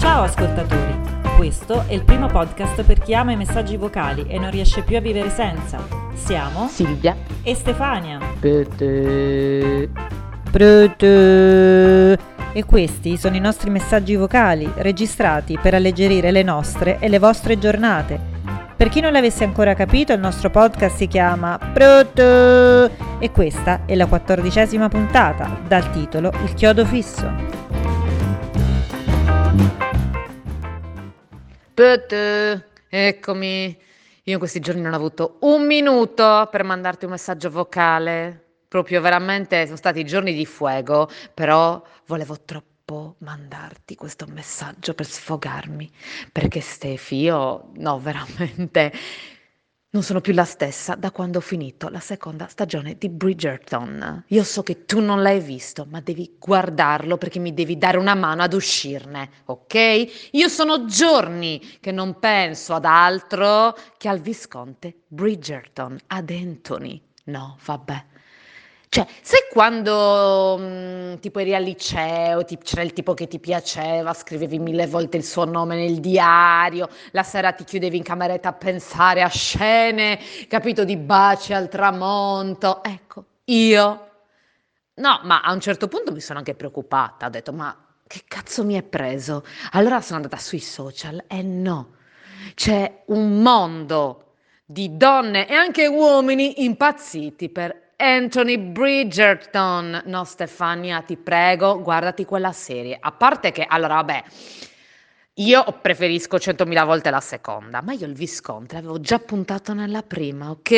Ciao ascoltatori, questo è il primo podcast per chi ama i messaggi vocali e non riesce più a vivere senza. Siamo Silvia e Stefania. E questi sono i nostri messaggi vocali registrati per alleggerire le nostre e le vostre giornate. Per chi non l'avesse ancora capito, il nostro podcast si chiama Proto e questa è la quattordicesima puntata dal titolo Il chiodo fisso. Pete. Eccomi. Io in questi giorni non ho avuto un minuto per mandarti un messaggio vocale. Proprio veramente sono stati giorni di fuoco, però volevo troppo mandarti questo messaggio per sfogarmi, perché Stefi, io no, veramente non sono più la stessa da quando ho finito la seconda stagione di Bridgerton. Io so che tu non l'hai visto, ma devi guardarlo perché mi devi dare una mano ad uscirne, ok? Io sono giorni che non penso ad altro che al visconte Bridgerton, ad Anthony. No, vabbè. Cioè, sai quando mh, tipo eri al liceo, ti- c'era il tipo che ti piaceva, scrivevi mille volte il suo nome nel diario, la sera ti chiudevi in cameretta a pensare a scene, capito, di baci al tramonto. Ecco, io... No, ma a un certo punto mi sono anche preoccupata, ho detto, ma che cazzo mi è preso? Allora sono andata sui social e no, c'è un mondo di donne e anche uomini impazziti per Anthony Bridgerton. No, Stefania, ti prego, guardati quella serie. A parte che, allora, vabbè, io preferisco centomila volte la seconda, ma io il Visconte l'avevo già puntato nella prima, ok?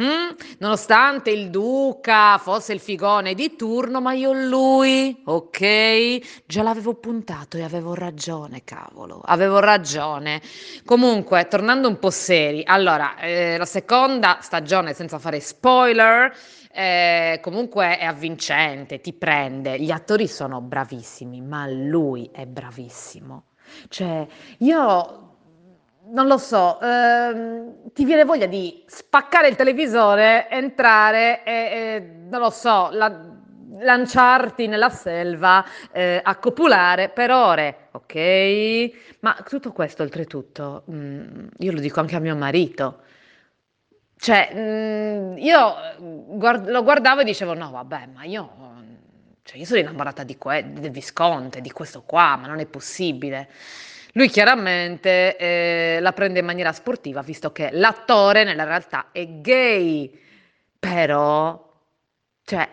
Mm? Nonostante il duca fosse il figone di turno, ma io lui, ok? Già l'avevo puntato e avevo ragione, cavolo, avevo ragione. Comunque, tornando un po' seri, allora, eh, la seconda stagione, senza fare spoiler, eh, comunque è avvincente, ti prende, gli attori sono bravissimi, ma lui è bravissimo. Cioè, io non lo so, ehm, ti viene voglia di spaccare il televisore, entrare e, e, non lo so, la- lanciarti nella selva eh, a copulare per ore, ok? Ma tutto questo, oltretutto, mm, io lo dico anche a mio marito. Cioè, mm, io guard- lo guardavo e dicevo, no, vabbè, ma io, cioè, io sono innamorata di que- del Visconte, di questo qua, ma non è possibile. Lui chiaramente eh, la prende in maniera sportiva, visto che l'attore nella realtà è gay, però, cioè,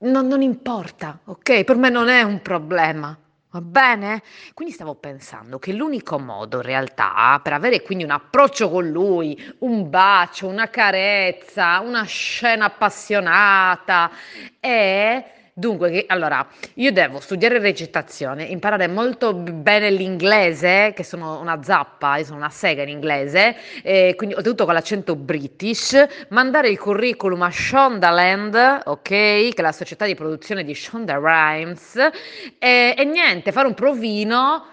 non, non importa, ok? Per me non è un problema. Va bene? Quindi stavo pensando che l'unico modo in realtà per avere quindi un approccio con lui, un bacio, una carezza, una scena appassionata è Dunque, che- allora, io devo studiare recitazione, imparare molto bene l'inglese, che sono una zappa, io sono una sega in inglese, e quindi oltretutto con l'accento british, mandare il curriculum a Shondaland, ok, che è la società di produzione di Shonda Rhimes, e, e niente, fare un provino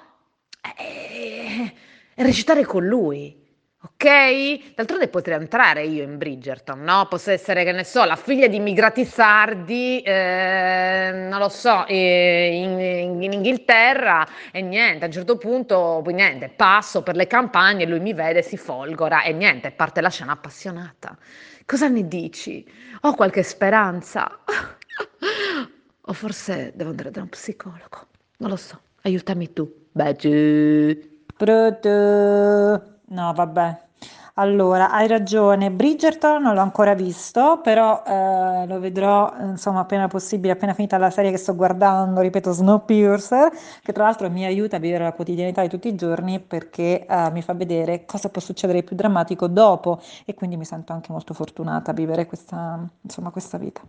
e, e recitare con lui. Ok? D'altronde potrei entrare io in Bridgerton, no? Posso essere, che ne so, la figlia di immigrati sardi, eh, non lo so, eh, in, in- in Inghilterra e niente, a un certo punto, niente, passo per le campagne, lui mi vede, si folgora e niente, parte la scena appassionata. Cosa ne dici? Ho qualche speranza? O forse devo andare da un psicologo? Non lo so, aiutami tu. Baci. Pronto? No, vabbè. Allora, hai ragione, Bridgerton non l'ho ancora visto, però eh, lo vedrò insomma appena possibile, appena finita la serie che sto guardando, ripeto, Snowpiercer, che tra l'altro mi aiuta a vivere la quotidianità di tutti i giorni perché eh, mi fa vedere cosa può succedere di più drammatico dopo e quindi mi sento anche molto fortunata a vivere questa, insomma, questa vita.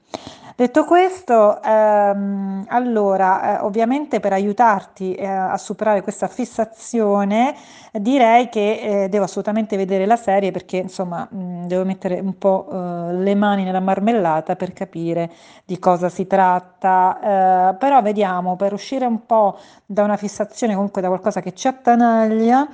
Detto questo, ehm, allora, eh, ovviamente per aiutarti eh, a superare questa fissazione, direi che eh, devo assolutamente vedere la serie perché insomma devo mettere un po' eh, le mani nella marmellata per capire di cosa si tratta. Eh, però vediamo, per uscire un po' da una fissazione, comunque da qualcosa che ci attanaglia,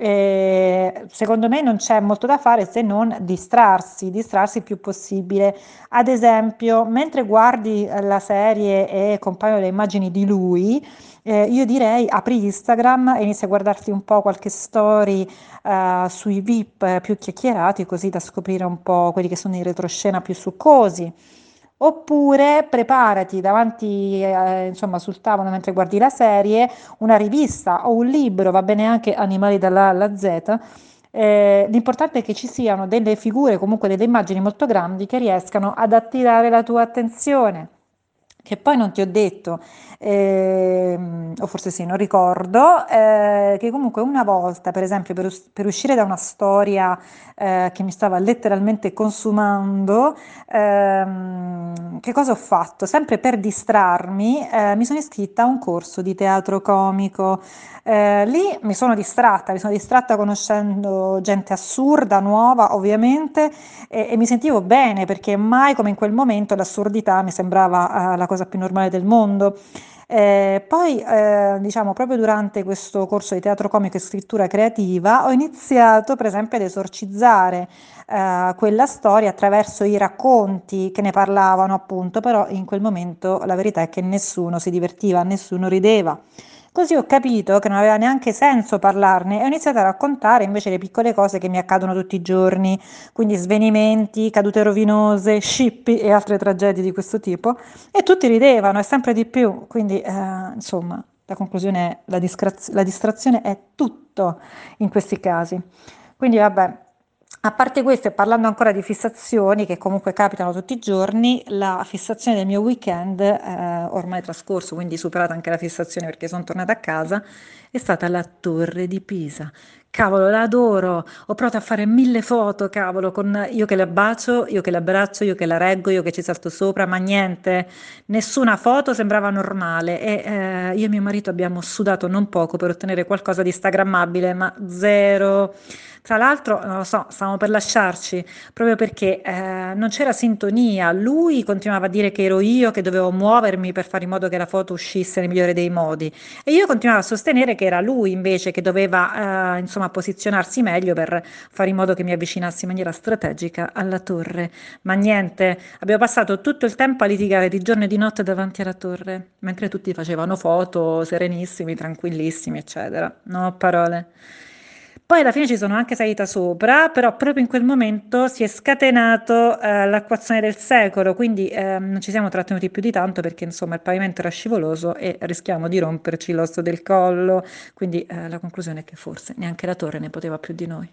Secondo me non c'è molto da fare se non distrarsi, distrarsi il più possibile. Ad esempio, mentre guardi la serie e compaiono le immagini di lui, eh, io direi apri Instagram e inizia a guardarti un po' qualche story eh, sui VIP più chiacchierati, così da scoprire un po' quelli che sono in retroscena più succosi. Oppure preparati davanti, eh, insomma, sul tavolo mentre guardi la serie, una rivista o un libro, va bene anche Animali dalla A alla Z. Eh, l'importante è che ci siano delle figure, comunque delle immagini molto grandi che riescano ad attirare la tua attenzione che poi non ti ho detto, ehm, o forse sì, non ricordo, eh, che comunque una volta, per esempio, per, us- per uscire da una storia eh, che mi stava letteralmente consumando, ehm, che cosa ho fatto? Sempre per distrarmi, eh, mi sono iscritta a un corso di teatro comico. Eh, lì mi sono distratta, mi sono distratta conoscendo gente assurda, nuova ovviamente, e, e mi sentivo bene perché mai come in quel momento l'assurdità mi sembrava uh, la cosa più normale del mondo. Eh, poi, eh, diciamo, proprio durante questo corso di teatro comico e scrittura creativa ho iniziato, per esempio, ad esorcizzare eh, quella storia attraverso i racconti che ne parlavano, appunto, però in quel momento la verità è che nessuno si divertiva, nessuno rideva. Così ho capito che non aveva neanche senso parlarne e ho iniziato a raccontare invece le piccole cose che mi accadono tutti i giorni, quindi svenimenti, cadute rovinose, scippi e altre tragedie di questo tipo, e tutti ridevano e sempre di più, quindi eh, insomma la conclusione è la, discraz- la distrazione è tutto in questi casi. Quindi vabbè, a parte questo, e parlando ancora di fissazioni che comunque capitano tutti i giorni, la fissazione del mio weekend, eh, ormai trascorso, quindi superata anche la fissazione perché sono tornata a casa, è stata la Torre di Pisa. Cavolo, la adoro. Ho provato a fare mille foto, cavolo, con io che la bacio, io che l'abbraccio, io che la reggo, io che ci salto sopra, ma niente, nessuna foto sembrava normale e eh, io e mio marito abbiamo sudato non poco per ottenere qualcosa di instagrammabile, ma zero. Tra l'altro, non lo so, stavamo per lasciarci proprio perché eh, non c'era sintonia. Lui continuava a dire che ero io che dovevo muovermi per fare in modo che la foto uscisse nel migliore dei modi e io continuavo a sostenere che era lui invece che doveva eh, insomma posizionarsi meglio per fare in modo che mi avvicinassi in maniera strategica alla torre. Ma niente, abbiamo passato tutto il tempo a litigare di giorno e di notte davanti alla torre, mentre tutti facevano foto serenissimi, tranquillissimi, eccetera. Non ho parole. Poi alla fine ci sono anche salita sopra, però proprio in quel momento si è scatenato eh, l'acquazzone del secolo, quindi eh, non ci siamo trattenuti più di tanto perché insomma il pavimento era scivoloso e rischiamo di romperci l'osso del collo, quindi eh, la conclusione è che forse neanche la torre ne poteva più di noi.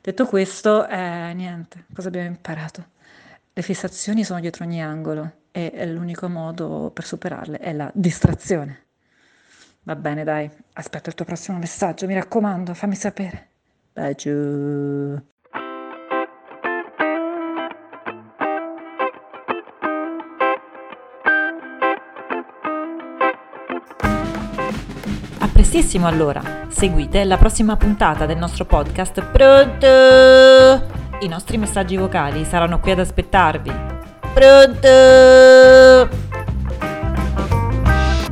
Detto questo, eh, niente, cosa abbiamo imparato? Le fissazioni sono dietro ogni angolo e l'unico modo per superarle è la distrazione. Va bene, dai, aspetto il tuo prossimo messaggio, mi raccomando, fammi sapere. Bacio. A prestissimo allora, seguite la prossima puntata del nostro podcast Pronto! I nostri messaggi vocali saranno qui ad aspettarvi. Pronto!